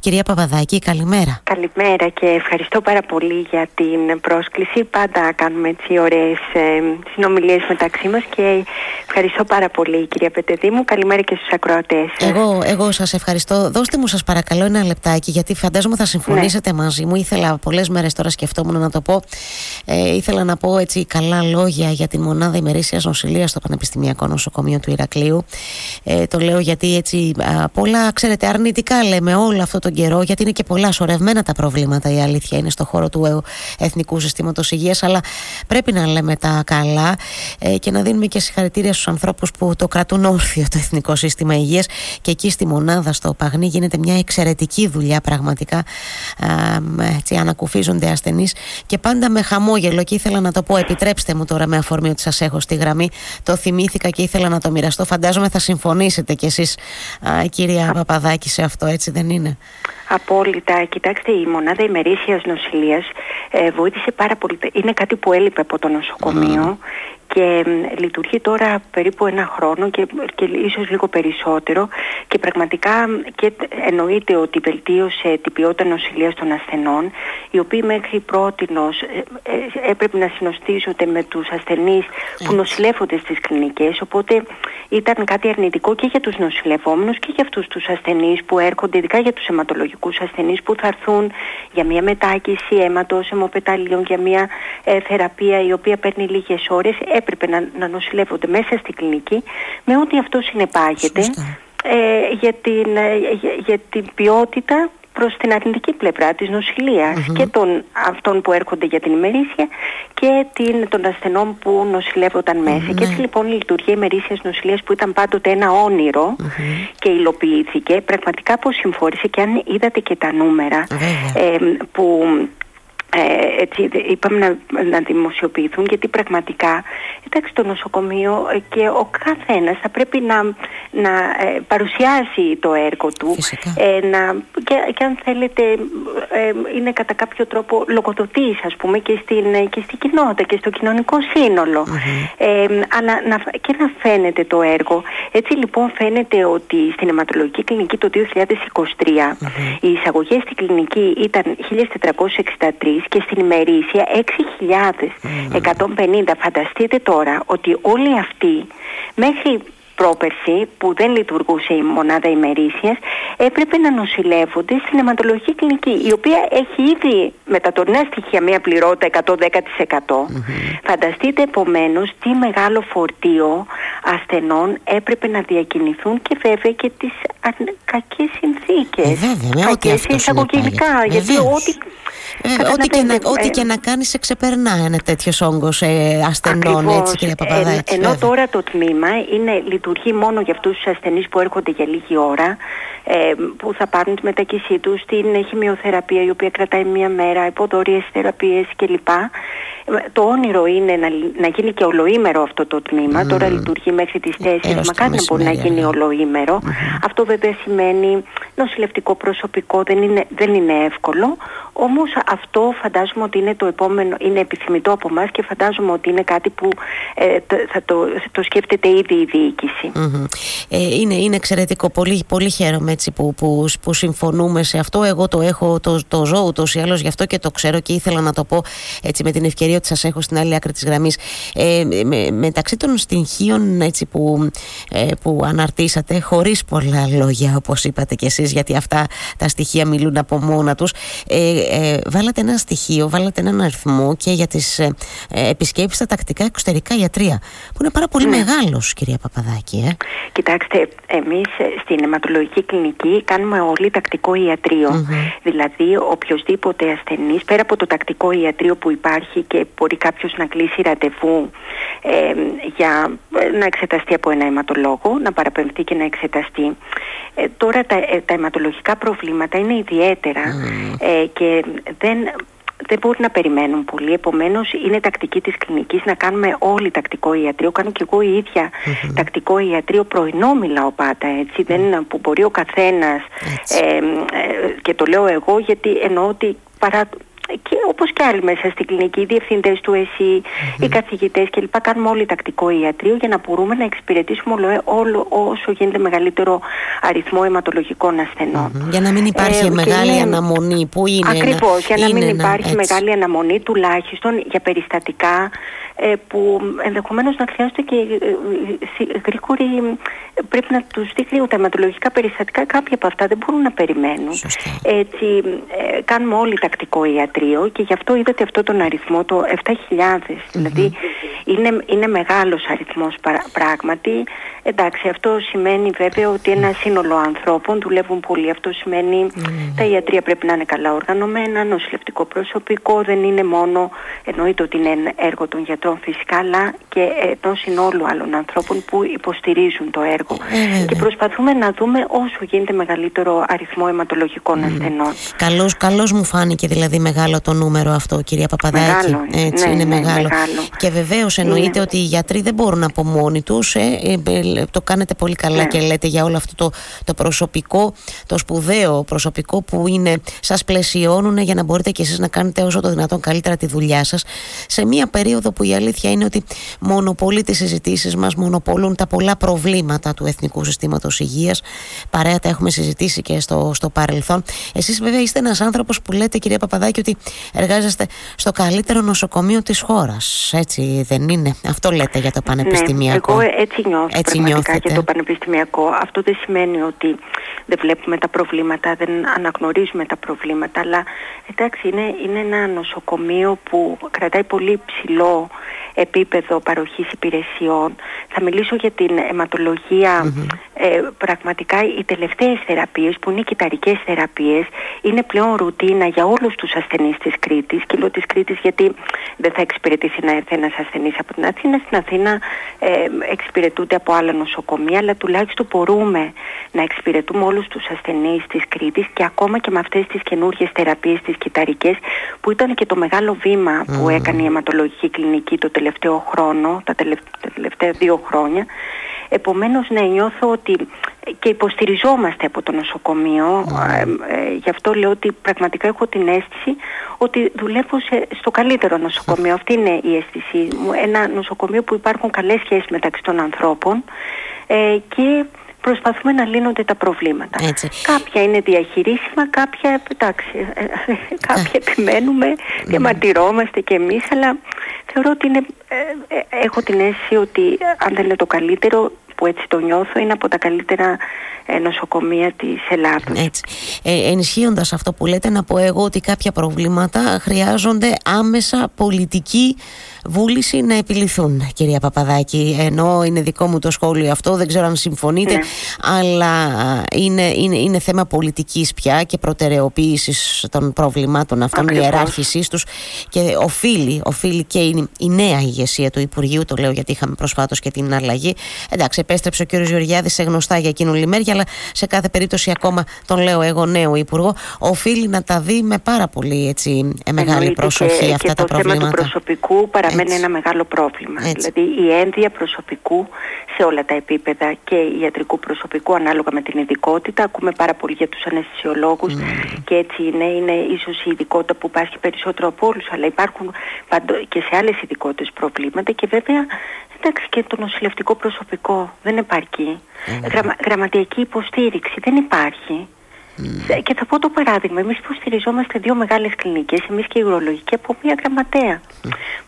Κυρία Παπαδάκη, καλημέρα. Καλημέρα και ευχαριστώ πάρα πολύ για την πρόσκληση. Πάντα κάνουμε έτσι ωραίες ε, συνομιλίες μεταξύ μας και ευχαριστώ πάρα πολύ κυρία Πετεδήμου. Καλημέρα και στους ακροατές. Εγώ, εγώ σας ευχαριστώ. Δώστε μου σας παρακαλώ ένα λεπτάκι γιατί φαντάζομαι θα συμφωνήσετε ναι. μαζί μου. Ήθελα πολλές μέρες τώρα σκεφτόμουν να το πω. Ε, ήθελα να πω έτσι καλά λόγια για την μονάδα ημερήσιας νοσηλείας στο Πανεπιστημιακό Νοσοκομείο του Ηρακλείου. Ε, το λέω γιατί έτσι α, πολλά ξέρετε αρνητικά λέμε όλο αυτό το τον καιρό, γιατί είναι και πολλά σωρευμένα τα προβλήματα, η αλήθεια είναι στο χώρο του Εθνικού Συστήματος Υγείας. Αλλά πρέπει να λέμε τα καλά ε, και να δίνουμε και συγχαρητήρια στους ανθρώπους που το κρατούν όρθιο το Εθνικό Σύστημα Υγείας. Και εκεί στη μονάδα, στο Παγνί, γίνεται μια εξαιρετική δουλειά πραγματικά. έτσι, ανακουφίζονται ασθενείς και πάντα με χαμόγελο. Και ήθελα να το πω, επιτρέψτε μου τώρα με αφορμή ότι σας έχω στη γραμμή. Το θυμήθηκα και ήθελα να το μοιραστώ. Φαντάζομαι θα συμφωνήσετε κι εσείς, κυρία Παπαδάκη, σε αυτό, έτσι δεν είναι; Απόλυτα. Κοιτάξτε, η μονάδα ημερήσιας νοσηλείας ε, βοήθησε πάρα πολύ. Είναι κάτι που έλειπε από το νοσοκομείο και λειτουργεί τώρα περίπου ένα χρόνο και, και ίσως λίγο περισσότερο. Και πραγματικά και εννοείται ότι βελτίωσε την ποιότητα νοσηλείας των ασθενών οι οποίοι μέχρι πρώτη ε, ε, έπρεπε να συνοστίζονται με τους ασθενείς που νοσηλεύονται στις κλινικές. Οπότε ήταν κάτι αρνητικό και για τους νοσηλευόμενους και για αυτούς τους ασθενείς που έρχονται ειδικά για τους αιματολογικούς ασθενείς που θα έρθουν για μια μετάκηση αίματος, αιμοπεταλίων, για μια ε, θεραπεία η οποία παίρνει λίγες ώρες έπρεπε να, να νοσηλεύονται μέσα στη κλινική με ό,τι αυτό συνεπάγεται ε, για, την, ε, για, την ποιότητα προς την αρνητική πλευρά της νοσηλειας και των αυτών που έρχονται για την ημερήσια και την, των ασθενών που νοσηλεύονταν μέσα. Και έτσι λοιπόν η λειτουργία ημερήσιας νοσηλείας που ήταν πάντοτε ένα και υλοποιήθηκε, πραγματικά πως συμφόρησε και αν είδατε και τα νούμερα ε, που ε, έτσι, είπαμε να, να δημοσιοποιηθούν γιατί πραγματικά εντάξει, το νοσοκομείο ε, και ο καθένας θα πρέπει να, να ε, παρουσιάσει το έργο του ε, να, και, και αν θέλετε είναι κατά κάποιο τρόπο λογοδοτής ας πούμε και στην, και στην κοινότητα και στο κοινωνικό αλλά να, και να φαίνεται το έργο. Έτσι λοιπόν φαίνεται ότι στην αιματολογική κλινική το 2023 οι εισαγωγές στην κλινική ήταν 1463 και στην ημερήσια 6.150. Φανταστείτε τώρα ότι όλοι αυτοί μέχρι πρόπερση που δεν λειτουργούσε η μονάδα ημερήσιας έπρεπε να νοσηλεύονται στην αιματολογική κλινική η οποία έχει ήδη με τα τωρινά στοιχεία μια πληρότητα 110%. Φανταστείτε επομένως τι μεγάλο φορτίο ασθενών έπρεπε να διακινηθούν και βέβαια και τις κακές συνθήκες. Ε, βέβαια, κακές εισαγωγικά. Γιατί ό,τι ε, ό,τι, και να, ό,τι ε, και να κάνει σε ξεπερνά ένα τέτοιος όγκος ε, ασθενών, Ακριβώς. έτσι κυρία Παπαδάκη. Ε, ενώ τώρα το τμήμα είναι, λειτουργεί μόνο για αυτούς τους ασθενείς που έρχονται για λίγη ώρα, ε, που θα πάρουν τη μετακρισή τους στην χημειοθεραπεία, η οποία κρατάει μία μέρα, υποδόριες θεραπείες κλπ. Το όνειρο είναι να, να γίνει και ολοήμερο αυτό το τμήμα. Τώρα λειτουργεί μέχρι τις 4. Μακάρι να μπορεί να γίνει ολοήμερο. Αυτό βέβαια σημαίνει νοσηλευτικό προσωπικό. Δεν είναι, δεν είναι εύκολο. Όμως αυτό φαντάζομαι ότι είναι το επόμενο, είναι επιθυμητό από εμάς και φαντάζομαι ότι είναι κάτι που ε, θα το, το σκέφτεται ήδη η διοικηση Ε, είναι, είναι εξαιρετικό. Πολύ, πολύ χαίρομαι έτσι που, που, που συμφωνούμε σε αυτό. Εγώ το έχω, το, το ζω ούτως ή άλλως γι' αυτό και το ξέρω και ήθελα να το πω έτσι με την ευκαιρία ότι σας έχω στην άλλη άκρη της γραμμής. Ε, με, μεταξύ των στοιχείων έτσι, που, ε, που αναρτήσατε, χωρίς πολλά λόγια όπως είπατε κι εσείς, γιατί αυτά τα στοιχεία μιλούν από μόνα τους, ε, ε, βάλατε ένα στοιχείο, βάλατε έναν αριθμό και για τις ε, ε επισκέψεις στα τακτικά εξωτερικά ιατρία, που είναι πάρα πολύ ναι. μεγάλος, κυρία Παπαδάκη. Ε. Κοιτάξτε, εμείς στην αιματολογική κλινική κάνουμε όλοι τακτικό Δηλαδή, οποιοδήποτε ασθενής, πέρα από το τακτικό ιατρείο που υπάρχει και μπορεί κάποιος να κλείσει ραντεβού ε, για να εξεταστεί από ένα αιματολόγο, να παραπεμφθεί και να εξεταστεί. Ε, τώρα τα, ε, τα αιματολογικά προβλήματα είναι ιδιαίτερα ε, και δεν, δεν μπορεί να περιμένουν πολύ. Επομένως, είναι τακτική της κλινικής να κάνουμε όλοι τακτικό ιατρείο. Κάνω και εγώ η ίδια τακτικό ιατρείο. Πρωινό μιλάω πάντα έτσι. Δεν, που μπορεί ο καθένας. Ε, και το λέω εγώ γιατί εννοώ ότι παρά και όπως και άλλοι μέσα στην κλινική, οι διευθυντές του ΕΣΥ, οι καθηγητές κλπ. Κάνουμε όλοι τακτικό ιατρείο για να μπορούμε να εξυπηρετήσουμε όλο, όλο όσο γίνεται μεγαλύτερο αριθμό αιματολογικών Για να μην υπάρχει ε, μεγάλη αναμονή που είναι Ακριβώς, για να μην υπάρχει μεγάλη αναμονή τουλάχιστον για περιστατικά ε, που ενδεχομένως να χρειάζονται και ε, ε, γρήγορη πρέπει να τους δει γρήγορα τα αιματολογικά περιστατικά κάποια από αυτά δεν μπορούν να περιμένουν. Έτσι κάνουμε όλοι τακτικό ιατρείο και γι' αυτό είδατε αυτό τον αριθμό το 7.000 δηλαδη είναι, είναι μεγάλος αριθμός πράγματι. Εντάξει αυτό σημαίνει βέβαια ότι ένα σύνολο ανθρώπων δουλεύουν πολύ. Αυτό τα ιατρία πρέπει να είναι καλά οργανωμένα νοσηλευτικό προσωπικό δεν είναι μόνο εννοείται ότι είναι έργο των γιατρών φυσικά αλλά και ενός συνόλου άλλων ανθρώπων που υποστηρίζουν το έργο. Ε, και προσπαθούμε να δούμε όσο γίνεται μεγαλύτερο αριθμό αιματολογικών ασθενών. Καλώς, καλώς μου φάνηκε δηλαδή μεγάλο το νούμερο αυτό κυρία Παπαδάκη. Μεγάλο, Έτσι, ναι, είναι ναι, μεγάλο. Και βεβαίως εννοείται ότι οι γιατροί δεν μπορούν από μόνοι τους. Ε, ε, το κάνετε πολύ καλά ναι. και λέτε για όλο αυτό το, το προσωπικό, το σπουδαίο προσωπικό που είναι, σας πλαισιώνουν για να μπορείτε και εσείς να κάνετε όσο το δυνατόν καλύτερα τη δουλειά σας σε μια περίοδο που η αλήθεια είναι ότι μονοπολεί τις συζητήσεις μας, μονοπολούν τα πολλά προβλήματα του Εθνικού Συστήματος Υγείας. Παρέα τα έχουμε συζητήσει και στο, στο παρελθόν. Εσείς, βέβαια, είστε ένας άνθρωπος που λέτε, κυρία Παπαδάκη, ότι εργάζεστε στο καλύτερο νοσοκομείο της χώρας. Έτσι δεν είναι. Αυτό λέτε για το πανεπιστημιακό. Ναι, εγώ έτσι νιώθω έτσι πραγματικά για το πανεπιστημιακό. Αυτό δεν σημαίνει ότι δεν βλέπουμε τα προβλήματα, δεν αναγνωρίζουμε τα προβλήματα, αλλά εντάξει, είναι, είναι ένα νοσοκομείο που κρατάει πολύ ψηλό επίπεδο παροχής υπηρεσιών. Θα μιλήσω για την αιματολογια Ε, πραγματικά οι τελευταίες θεραπείες που είναι οι κυταρικές θεραπείες είναι πλέον ρουτίνα για όλους τους ασθενείς της Κρήτης και λέω της Κρήτης γιατί δεν θα εξυπηρετήσει να έρθει ένας ασθενής από την Αθήνα. Στην Αθήνα ε, εξυπηρετούνται από άλλα νοσοκομεία αλλά τουλάχιστον μπορούμε να εξυπηρετούμε όλους τους ασθενείς της Κρήτης και ακόμα και με αυτές τις καινούργιες θεραπείες τις κυταρικές που ήταν και το μεγάλο βήμα που έκανε η αιματολογική κλινική το τελευταίο χρόνο, τα, τελευταία δύο χρόνια. Επομένως, ναι, νιώθω ότι και υποστηριζόμαστε από το νοσοκομείο. Ε, ε, γι' αυτό λέω ότι πραγματικά έχω την αίσθηση ότι δουλεύω στο καλύτερο νοσοκομείο. Αυτή είναι η αίσθηση μου. Ένα νοσοκομείο που υπάρχουν καλές σχέσεις μεταξύ των ανθρώπων ε, και προσπαθούμε να λύνονται τα προβλήματα. Έτσι. Κάποια είναι διαχειρίσιμα, κάποια, εντάξει, ε, ε, κάποια επιμένουμε, διαμαρτυρόμαστε κι εμείς, αλλά θεωρώ ότι είναι, ε, έχω την αίσθηση ότι αν δεν είναι το καλύτερο, που έτσι το νιώθω, είναι από τα καλύτερα νοσοκομεία της Ελλάδος. Έτσι. Ε, ενισχύοντας αυτό που λέτε, να πω εγώ ότι κάποια προβλήματα χρειάζονται άμεσα πολιτική βούληση να επιληθούν, κυρία Παπαδάκη. Ενώ είναι δικό μου το σχόλιο αυτό, δεν ξέρω αν συμφωνείτε, ναι. αλλά είναι, είναι, είναι θέμα πολιτικής πια και προτεραιοποίησης των προβλημάτων αυτών, η ιεράρχησής τους. Και οφείλει, οφείλει και η, η νέα ηγεσία του Υπουργείου, το λέω γιατί είχαμε προσφάτως και την αλλαγή. Εντάξει, επέστρεψε ο κύριος Γεωργιάδης σε γνωστά για εκείνο λιμέρια, αλλά σε κάθε περίπτωση ακόμα τον λέω εγώ νέο Υπουργό, οφείλει να τα δει με πάρα πολύ έτσι, μεγάλη προσοχή και, αυτά και τα το προβλήματα. Θέμα του προσωπικού παραμένει ένα μεγάλο πρόβλημα. Δηλαδή η ένδυα προσωπικού σε όλα τα επίπεδα και ιατρικού προσωπικού ανάλογα με την ειδικότητα. Ακούμε πάρα πολύ για τους αναισθησιολόγους και έτσι είναι, είναι ίσως η ειδικότητα που υπάρχει περισσότερο από όλους αλλά υπάρχουν και σε άλλες ειδικότητες προβλήματα και βέβαια εντάξει και το νοσηλευτικό προσωπικό δεν επαρκεί. Γραμμα, γραμματιακή υποστήριξη δεν υπάρχει. Mm. Και θα πω το παράδειγμα. Εμείς υποστηριζόμαστε δύο μεγάλες κλινικές, εμείς και η ουρολογική, από μία γραμματέα.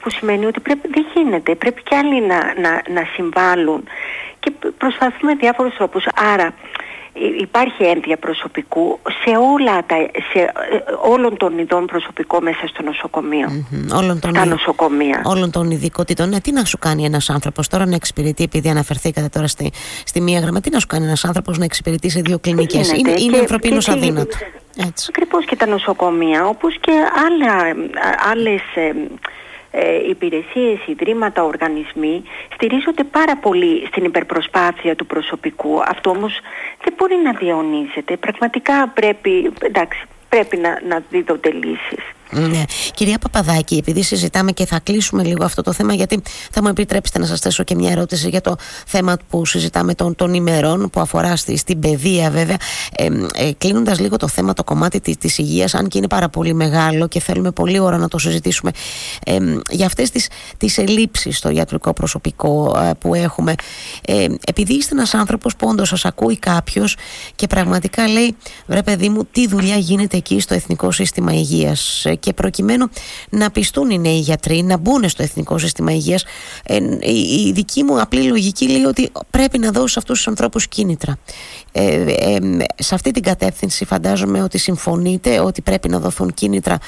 Που σημαίνει ότι πρέπει, δεν γίνεται. Πρέπει και άλλοι να, να, να συμβάλλουν. Και προσπαθούμε διάφορους τρόπους. Άρα, υπάρχει ένδια προσωπικού σε όλα τα, σε ε, όλων των ειδών προσωπικό μέσα στο νοσοκομείο. Mm-hmm. Όλων των στα νοσοκομεία. Όλων των ειδικότητων. Ναι, τι να σου κάνει ένας άνθρωπος τώρα να εξυπηρετεί, επειδή αναφερθήκατε τώρα στη, στη μία γραμμα, τι να σου κάνει ένας άνθρωπος να εξυπηρετεί σε δύο κλινικές; Είναι, είναι, είναι ανθρωπίνως αδύνατος. Ακριβώς και τα νοσοκομεία, όπως και άλλα, άλλες ε, ε, υπηρεσίες, ιδρύματα, οργανισμοί στηρίζονται πάρα πολύ στην υπερπροσπάθεια του προσωπικού. Αυτό όμως δεν μπορεί να διαιωνίζεται. Πραγματικά πρέπει, εντάξει, πρέπει να, να δίδονται λύσεις. Ναι. Κυρία Παπαδάκη, επειδή συζητάμε και θα κλείσουμε λίγο αυτό το θέμα, γιατί θα μου επιτρέψετε να σας θέσω και μια ερώτηση για το θέμα που συζητάμε των, των ημερών, που αφορά στη, στην παιδεία βέβαια. Ε, ε, Κλείνοντας λίγο το θέμα, το κομμάτι τη της υγείας, αν και είναι πάρα πολύ μεγάλο και θέλουμε πολύ ώρα να το συζητήσουμε, ε, για αυτές τις τις ελλείψεις στο ιατρικό προσωπικό ε, που έχουμε. Ε, επειδή είστε ένας άνθρωπος που όντως σας ακούει κάποιος και πραγματικά λέει, βρε παιδί μου, τι δουλειά γίνεται εκεί στο Εθνικό Σύστημα Υγείας και προκειμένου να πιστούν οι νέοι γιατροί να μπουν στο Εθνικό Σύστημα Υγείας, ε, η δική μου απλή λογική λέει ότι πρέπει να δώσει αυτούς τους ανθρώπους κίνητρα. Ε, ε, σε αυτή την κατεύθυνση φαντάζομαι ότι συμφωνείτε ότι πρέπει να δοθούν κίνητρα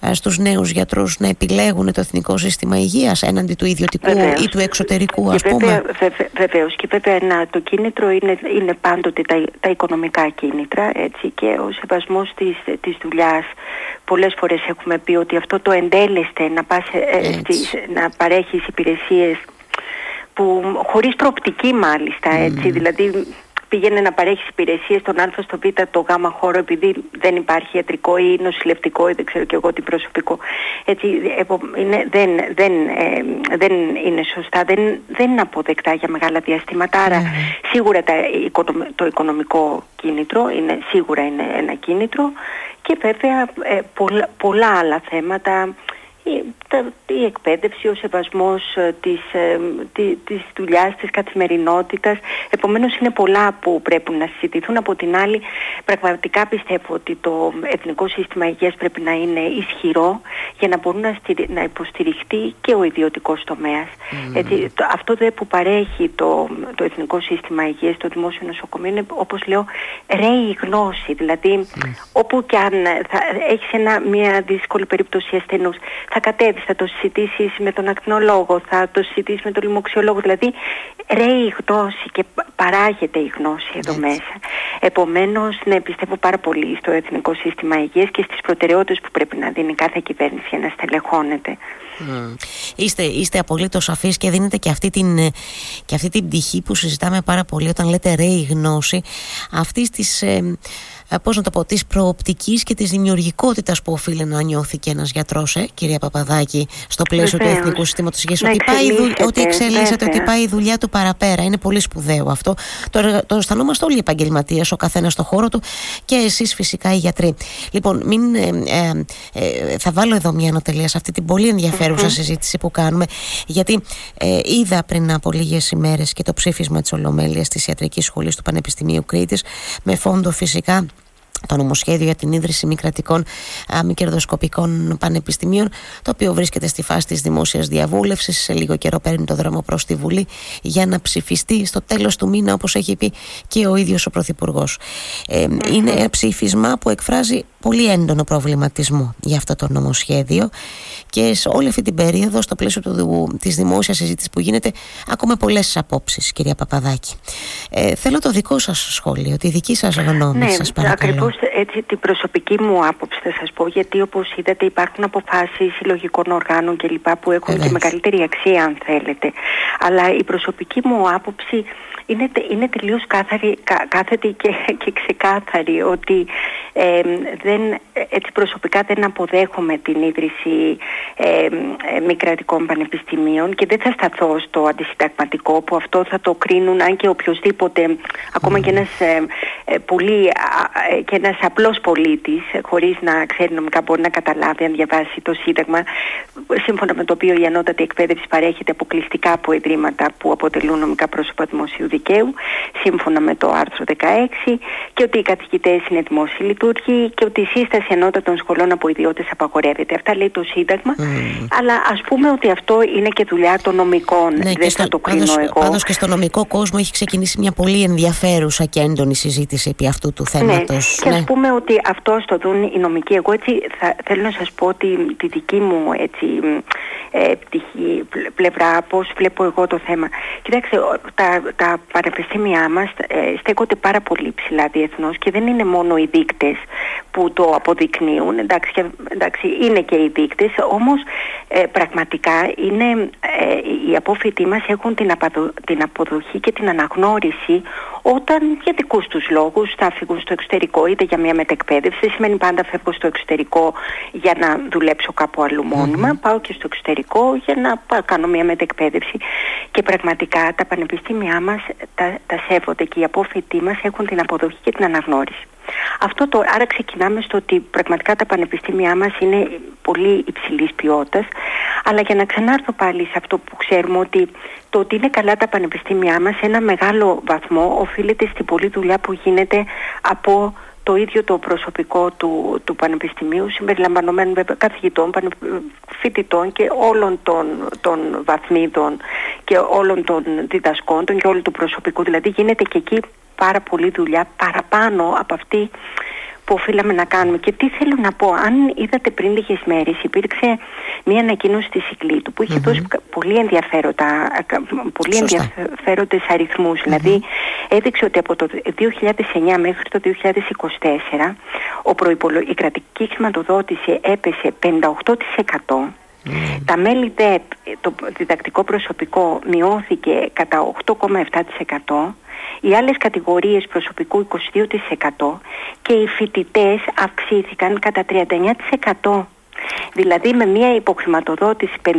ε, στους νέους γιατρούς να επιλέγουν το Εθνικό Σύστημα Υγείας έναντι του ιδιωτικού ή του εξωτερικού ας πούμε. Βεβαίως και βέβαια το κίνητρο είναι, είναι πάντοτε τα, τα οικονομικά κίνητρα έτσι, και ο σεβασμός της, της δουλειάς πολλές φορές έχουμε πει ότι αυτό το εντέλεστε να, πας, ε, να παρέχεις υπηρεσίες που χωρίς προοπτική μάλιστα έτσι, δηλαδή πήγαινε να παρέχεις υπηρεσίες στον Α, στο Β, το Γ χώρο, επειδή δεν υπάρχει ιατρικό ή νοσηλευτικό ή δεν ξέρω και εγώ τι προσωπικό. Έτσι, είναι, δεν, δεν, ε, δεν είναι σωστά, δεν, δεν είναι αποδεκτά για μεγάλα διαστήματα. Άρα, ναι. σίγουρα τα, το οικονομικό κίνητρο είναι, σίγουρα είναι ένα κίνητρο και βέβαια ε, πολλά, πολλά άλλα θέματα η εκπαίδευση, ο σεβασμός ε, της, ε, της δουλειάς, της καθημερινότητας. Επομένως είναι πολλά που πρέπει να συζητηθούν. Από την άλλη πραγματικά πιστεύω ότι το Εθνικό Σύστημα Υγείας πρέπει να είναι ισχυρό για να μπορεί να, να υποστηριχτεί και ο ιδιωτικός τομέας. Mm. Έτσι, το, αυτό δε που παρέχει το, το Εθνικό Σύστημα Υγείας, το Δημόσιο Νοσοκομείο είναι όπως λέω ρέει γνώση. Δηλαδή mm. όπου και αν θα έχεις μια δύσκολη περίπτωση ασθενούς θα κατέβεις, θα το συζητήσεις με τον ακτινολόγο, θα το συζητήσεις με τον λοιμοξιολόγο. Δηλαδή ρέει η γνώση και παράγεται η γνώση εδώ μέσα. Επομένως, ναι, πιστεύω πάρα πολύ στο Εθνικό Σύστημα Υγείας και στις προτεραιότητες που πρέπει να δίνει κάθε κυβέρνηση για να στελεχώνεται. Mm. Είστε, είστε απολύτως σαφείς και δίνετε και αυτή, την, και αυτή την πτυχή που συζητάμε πάρα πολύ όταν λέτε ρέει γνώση αυτή της... Ε, ε, πώς να το πω, της προοπτικής και της δημιουργικότητας που οφείλει να νιώθει και ένας γιατρός, ε, κυρία Παπαδάκη, στο πλαίσιο του Εθνικού Συστήματος Υγείας, ότι, πάει, ότι εξελίσσεται, ότι πάει η δουλειά του παραπέρα. Είναι πολύ σπουδαίο αυτό. Το, το αισθανόμαστε όλοι οι επαγγελματίες, ο καθένας στο χώρο του και εσείς φυσικά οι γιατροί. Λοιπόν, μην, ε, ε, ε θα βάλω εδώ μια ανατελεία σε αυτή την πολύ ενδιαφέρουσα συζήτηση που κάνουμε, γιατί ε, είδα πριν από λίγες ημέρες και το ψήφισμα της Ολομέλειας της Ιατρικής Σχολής του Πανεπιστημίου Κρήτης, με φόντο φυσικά το νομοσχέδιο για την ίδρυση μη κρατικών μη κερδοσκοπικών πανεπιστημίων, το οποίο βρίσκεται στη φάση της δημόσιας διαβούλευσης. Σε λίγο καιρό παίρνει το δρόμο προς τη Βουλή για να ψηφιστεί στο τέλος του μήνα, όπως έχει πει και ο ίδιος ο Πρωθυπουργός. Ε, είναι ένα ψήφισμα που εκφράζει πολύ έντονο προβληματισμό για αυτό το νομοσχέδιο και σε όλη αυτή την περίοδο, στο πλαίσιο του, της δημόσιας συζήτησης που γίνεται, ακούμε πολλές απόψεις, κυρία Παπαδάκη. Ε, θέλω το δικό σας σχόλιο, τη δική σας γνώμη, ναι, σας παρακαλώ. Ακριβώς έτσι την προσωπική μου άποψη θα σας πω, γιατί όπως είδατε υπάρχουν αποφάσεις συλλογικών οργάνων κλπ. που έχουν και μεγαλύτερη αξία αν θέλετε. Αλλά η προσωπική μου άποψη είναι, είναι τελείως κάθαρη, κάθετη και, και ξεκάθαρη ότι δεν, έτσι προσωπικά δεν αποδέχομαι την ίδρυση ε, μη κρατικών πανεπιστημίων και δεν θα σταθώ στο αντισυνταγματικό που αυτό θα το κρίνουν αν και οποιοδήποτε ακόμα και ένας, ε, ε, πολύ, ε, και ένας απλός πολίτης χωρίς να ξέρει νομικά μπορεί να καταλάβει αν διαβάσει το Σύνταγμα σύμφωνα με το οποίο η ανώτατη εκπαίδευση παρέχεται αποκλειστικά από ιδρύματα που αποτελούν νομικά πρόσωπα δημοσίου δικαίου σύμφωνα με το άρθρο 16 και ότι οι καθηγητές είναι δημόσιοι λειτουργοί και ότι η σύσταση ανώτατων σχολών από ιδιώτες απαγορεύεται. Αυτά λέει το Σύνταγμα αλλά ας πούμε ότι αυτό είναι και δουλειά των νομικών. Ναι, δεν θα το κρίνω πάντως, εγώ. Πάντως και στο νομικό κόσμο έχει ξεκινήσει μια πολύ ενδιαφέρουσα και έντονη συζήτηση επί αυτού του θέματος. Ναι, και ας πούμε ότι αυτό το δουν οι νομικοί. Εγώ έτσι θα, θέλω να σας πω ότι τη δική μου έτσι, ε, πτυχή, πλευρά, πώς βλέπω εγώ το θέμα. Κοιτάξτε, τα, τα πανεπιστήμια μας ε, στέκονται πάρα πολύ ψηλά διεθνώς και δεν είναι μόνο οι δείκτες που το αποδεικνύουν, εντάξει, εντάξει είναι και οι δείκτες, όμως ε, πραγματικά είναι, ε, οι απόφοιτοί μας έχουν την, την αποδοχή και την αναγνώριση όταν για δικούς τους λόγους θα φύγουν στο εξωτερικό είτε για μια μετεκπαίδευση, δεν σημαίνει πάντα φεύγω στο εξωτερικό για να δουλέψω κάπου αλλού πάω και στο εξωτερικό για να κάνω μια μετεκπαίδευση. Και πραγματικά τα πανεπιστήμια μας τα, τα σέβονται και οι απόφοιτοί μας έχουν την αποδοχή και την αναγνώριση. Αυτό το, άρα ξεκινάμε στο ότι πραγματικά τα πανεπιστήμια μας είναι πολύ υψηλής ποιότητας αλλά για να ξανάρθω πάλι σε αυτό που ξέρουμε ότι το ότι είναι καλά τα πανεπιστήμια μας σε ένα μεγάλο βαθμό οφείλεται στην πολλή δουλειά που γίνεται από το ίδιο το προσωπικό του, του Πανεπιστημίου συμπεριλαμβανομένων καθηγητών, φοιτητών και όλων των, των βαθμίδων και όλων των διδασκόντων και όλου του προσωπικού. Δηλαδή γίνεται και εκεί πάρα πολλή δουλειά παραπάνω από αυτή που οφείλαμε να κάνουμε. Και τι θέλω να πω, αν είδατε πριν λίγες μέρες, υπήρξε μια ανακοίνωση στη Συγκλήτου που είχε δώσει πολύ, ενδιαφέροντα, πολύ ενδιαφέροντες αριθμούς. Δηλαδή έδειξε ότι από το 2009 μέχρι το 2024 ο προϋπολο... η κρατική χρηματοδότηση έπεσε 58%. Τα μέλη ΔΕΠ, το διδακτικό προσωπικό, μειώθηκε κατά 8,7%. Οι άλλες κατηγορίες προσωπικού 22% και οι φοιτητές αυξήθηκαν κατά 39%. Δηλαδή με μια υποχρηματοδότηση 58%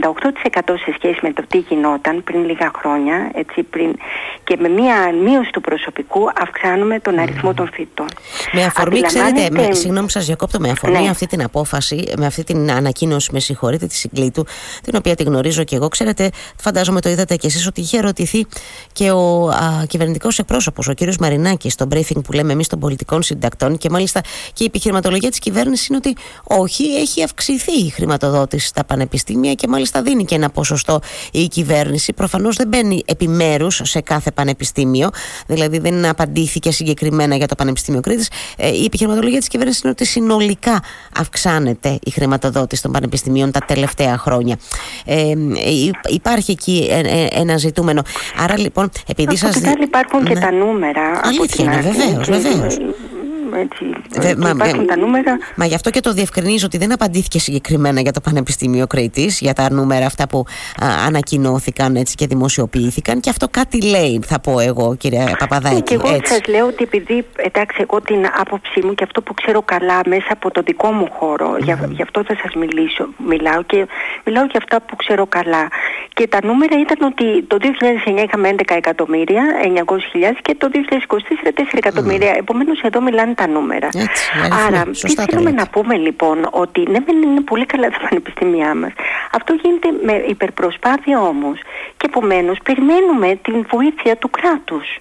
σε σχέση με το τι γινόταν πριν λίγα χρόνια έτσι, πριν, και με μια μείωση του προσωπικού αυξάνουμε τον αριθμό των φοιτών. Με αφορμή, ξέρετε, με, συγγνώμη σας διακόπτω, με αφορμή ναι. αυτή την απόφαση, με αυτή την ανακοίνωση, με συγχωρείτε, τη συγκλήτου, την οποία τη γνωρίζω και εγώ, ξέρετε, φαντάζομαι το είδατε κι εσείς ότι είχε ερωτηθεί και ο α, κυβερνητικός εκπρόσωπος, ο κύριος Μαρινάκης, στο briefing που λέμε εμείς των πολιτικών συντακτών και μάλιστα και η επιχειρηματολογία της κυβέρνησης είναι ότι όχι, έχει αυξηθεί η χρηματοδότηση στα πανεπιστήμια και μάλιστα δίνει και ένα ποσοστό η κυβέρνηση. Προφανώς δεν μπαίνει επιμέρους σε κάθε πανεπιστήμιο, δηλαδή δεν απαντήθηκε συγκεκριμένα για το Πανεπιστήμιο Κρήτης. Ε, η επιχειρηματολογία της κυβέρνησης είναι ότι συνολικά αυξάνεται η χρηματοδότηση των πανεπιστημίων τα τελευταία χρόνια. Ε, υπάρχει εκεί ε, ένα ζητούμενο. Άρα λοιπόν, επειδή σας. υπάρχουν και ναι. τα νούμερα. Αλήθεια βεβαίως, βεβαίως έτσι, Βε, μα, υπάρχουν τα νούμερα. Μα γι' αυτό και το διευκρινίζω ότι δεν απαντήθηκε συγκεκριμένα για το Πανεπιστήμιο Κρήτης, για τα νούμερα αυτά που α, ανακοινώθηκαν έτσι και δημοσιοποιήθηκαν και αυτό κάτι λέει, θα πω εγώ κυρία Παπαδάκη. Και εγώ σας λέω ότι επειδή, εντάξει, εγώ την άποψή μου και αυτό που ξέρω καλά μέσα από το δικό μου χώρο, mm. για, γι' αυτό θα σας μιλήσω, μιλάω και μιλάω για αυτά που ξέρω καλά. Και τα νούμερα ήταν ότι το 2009 είχαμε 11 εκατομμύρια, 900.000 και το 2024 4 εκατομμύρια. Mm. Επομένως εδώ μιλάνε τα νούμερα. Έτσι, Άρα, τι θέλουμε να πούμε λοιπόν, ότι ναι, δεν είναι πολύ καλά τα πανεπιστήμια μας. Αυτό γίνεται με υπερπροσπάθεια όμως. Και επομένως περιμένουμε την βοήθεια του κράτους.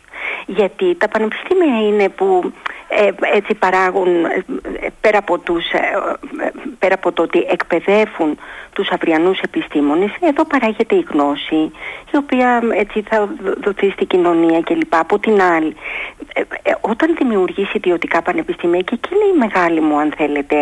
Γιατί τα πανεπιστήμια είναι που ε, έτσι παράγουν ε, πέρα από, τους, ε, πέρα από το ότι εκπαιδεύουν τους αυριανούς επιστήμονες εδώ παράγεται η γνώση η οποία έτσι θα δοθεί στην κοινωνία κλπ. Από την άλλη όταν δημιουργήσει ιδιωτικά πανεπιστήμια και εκεί είναι η μεγάλη μου αν θέλετε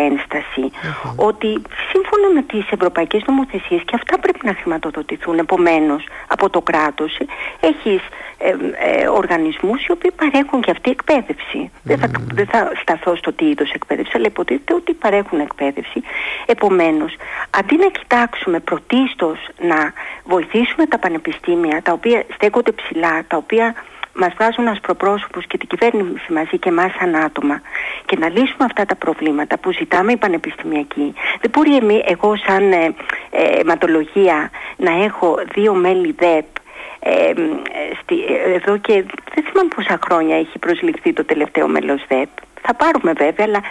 ότι σύμφωνα με τις ευρωπαϊκές νομοθεσίες και αυτά πρέπει να χρηματοδοτηθούν επομένως από το κράτος έχεις ε, ε, οργανισμούς οι οποίοι παρέχουν και αυτή εκπαίδευση. Δεν, θα, δεν θα σταθώ στο τι είδος εκπαίδευση, αλλά υποτίθεται ότι παρέχουν εκπαίδευση. Επομένως, αντί να κοιτάξουμε πρωτίστως να βοηθήσουμε τα πανεπιστήμια, τα οποία στέκονται ψηλά, τα οποία μας βάζουν ασπροπρόσωπους και την κυβέρνηση μαζί και εμάς σαν άτομα και να λύσουμε αυτά τα προβλήματα που ζητάμε οι πανεπιστημιακοί. Δεν μπορεί εγώ σαν ε, ε, αιματολογία να έχω δύο μέλη ΔΕΠ ε, στη, εδώ και δεν θυμάμαι πόσα χρόνια έχει προσληφθεί το τελευταίο μέλος ΔΕΠ. Θα πάρουμε βέβαια, αλλά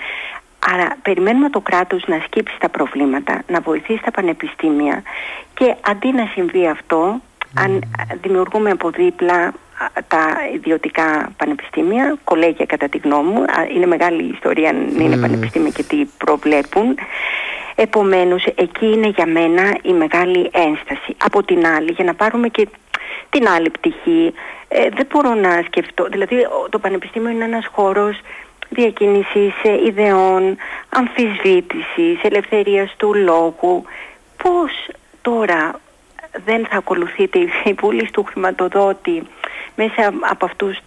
άρα περιμένουμε το κράτος να σκύψει τα προβλήματα, να βοηθήσει τα πανεπιστήμια και αντί να συμβεί αυτό, αν δημιουργούμε από δίπλα τα ιδιωτικά πανεπιστήμια, κολέγια κατά τη γνώμη μου, είναι μεγάλη ιστορία αν είναι πανεπιστήμια και τι προβλέπουν. Επομένως εκεί είναι για μένα η μεγάλη ένσταση. Από την άλλη, για να πάρουμε και την άλλη πτυχή. Ε, δεν μπορώ να σκεφτώ, δηλαδή το Πανεπιστήμιο είναι ένας χώρος διακίνησης ε, ιδεών, αμφισβήτησης, ελευθερίας του λόγου. Πώς τώρα δεν θα ακολουθείτε η βούληση του χρηματοδότη μέσα από, αυτούς,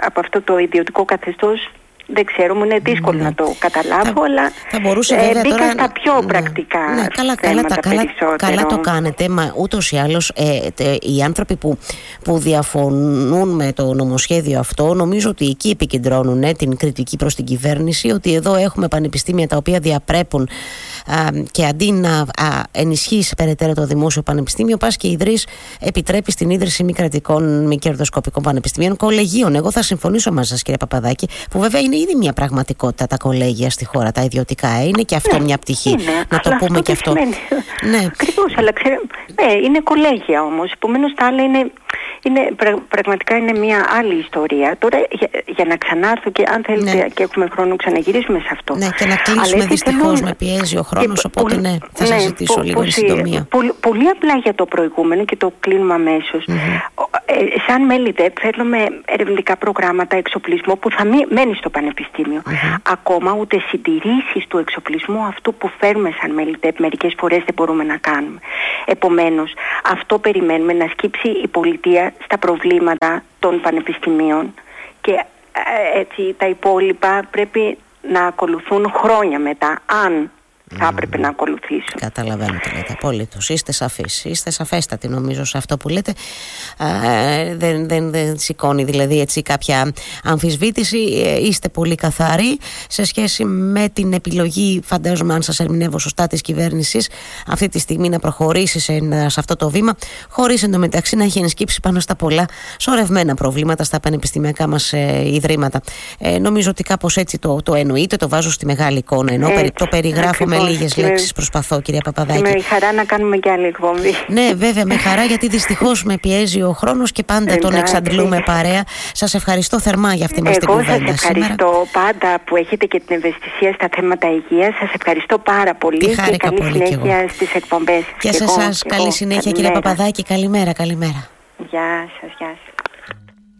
από αυτό το ιδιωτικό καθεστώς; Δεν ξέρω, μου είναι δύσκολο Ναι. να το καταλάβω, Θα- αλλά θα μπορούσε ε, βέβαια μπήκα τώρα στα πιο ναι. πρακτικά Ναι, καλά, καλά, θέματα τα, καλά, περισσότερο. καλά το κάνετε, μα ούτως ή άλλως οι άνθρωποι που, που διαφωνούν με το νομοσχέδιο αυτό, νομίζω ότι εκεί επικεντρώνουν ε, την κριτική προς την κυβέρνηση, ότι εδώ έχουμε πανεπιστήμια τα οποία διαπρέπουν α, και αντί να α, ενισχύσει περαιτέρω το δημόσιο πανεπιστήμιο, πας και ιδρύεις, επιτρέπεις στην ίδρυση μη κρατικών, μη κερδοσκοπικών πανεπιστημίων, κολεγίων. Εγώ θα συμφωνήσω μαζί σας, κύριε Παπαδάκη, που βέβαια είναι ήδη μια πραγματικότητα τα κολέγια στη χώρα, τα ιδιωτικά. ε. Είναι και αυτό Ναι, μια πτυχή. είναι, να το αλλά πούμε αυτό και τι αυτό. σημαίνει. Ναι. Ακριβώς, αλλά ξέρε, ναι, είναι κολέγια όμως. Επομένως τα άλλα είναι, είναι, πρα- πραγματικά είναι μια άλλη ιστορία. Τώρα για, για να ξανάρθω και αν θέλετε Ναι. και έχουμε χρόνο ξαναγυρίσουμε σε αυτό. Ναι, και να Αλλά κλείσουμε έτσι δυστυχώς θέλω- με πιέζει ο χρόνος. και Οπότε πολύ- ναι, θα ναι, συζητήσω πο- λίγο εν πώς, συντομία. ε, Πολύ, πολύ απλά για το προηγούμενο και το κλείνουμε αμέσως. Ο- ε, σαν μέλη ΔΕΠ θέλουμε ερευνητικά προγράμματα, εξοπλισμό που θα μη- μένει στο πανεπιστημιο Ακόμα ούτε συντηρήσεις του εξοπλισμού αυτού που φέρουμε σαν μέλη ΔΕΠ μερικές φορές δεν μπορούμε να κάνουμε. Επομένως, αυτό περιμένουμε να σκύψει η πολιτεία στα προβλήματα των πανεπιστημίων. Και ε, έτσι τα υπόλοιπα πρέπει να ακολουθούν χρόνια μετά, αν θα έπρεπε να ακολουθήσουν. Καταλαβαίνω τι λέτε. Απόλυτος. Είστε σαφείς. Είστε σαφέστατοι νομίζω σε αυτό που λέτε. Ε, δεν, δεν, δεν σηκώνει δηλαδή έτσι κάποια αμφισβήτηση. Ε, είστε πολύ καθαροί σε σχέση με την επιλογή, φαντάζομαι, αν σας ερμηνεύω σωστά, της κυβέρνησης αυτή τη στιγμή να προχωρήσεις σε, ένα- σε αυτό το βήμα, χωρίς εντωμεταξύ να έχει ενσκύψει πάνω στα πολλά σωρευμένα προβλήματα στα πανεπιστημιακά μας ε, ιδρύματα. Ε, νομίζω ότι κάπως έτσι το, το εννοείτε, το βάζω στη μεγάλη εικόνα. Ενώ περι- το Έτσι, περιγράφω με ακριβώς. λίγες Και- λέξεις. Προσπαθώ, κυρία Και Παπαδάκη. με χαρά να κάνουμε και άλλη εκπομπή. Ναι, βέβαια, με χαρά, γιατί δυστυχώς με πιέζει ο χρόνος και πάντα τον Εντάξει. εξαντλούμε παρέα. Σας ευχαριστώ θερμά για αυτή μας την Εγώ σας κουβέντα σήμερα. ευχαριστώ πάντα που έχετε και την ευαισθησία στα θέματα υγείας. Σας ευχαριστώ πάρα πολύ Τι και χάρηκα καλή πολύ κι εγώ. συνέχεια στις εκπομπές. Και σε εγώ, εσάς, κι καλή εγώ. συνέχεια, κύριε Καλημέρα. Παπαδάκη. Καλημέρα, καλημέρα. Γεια σας, γεια σας.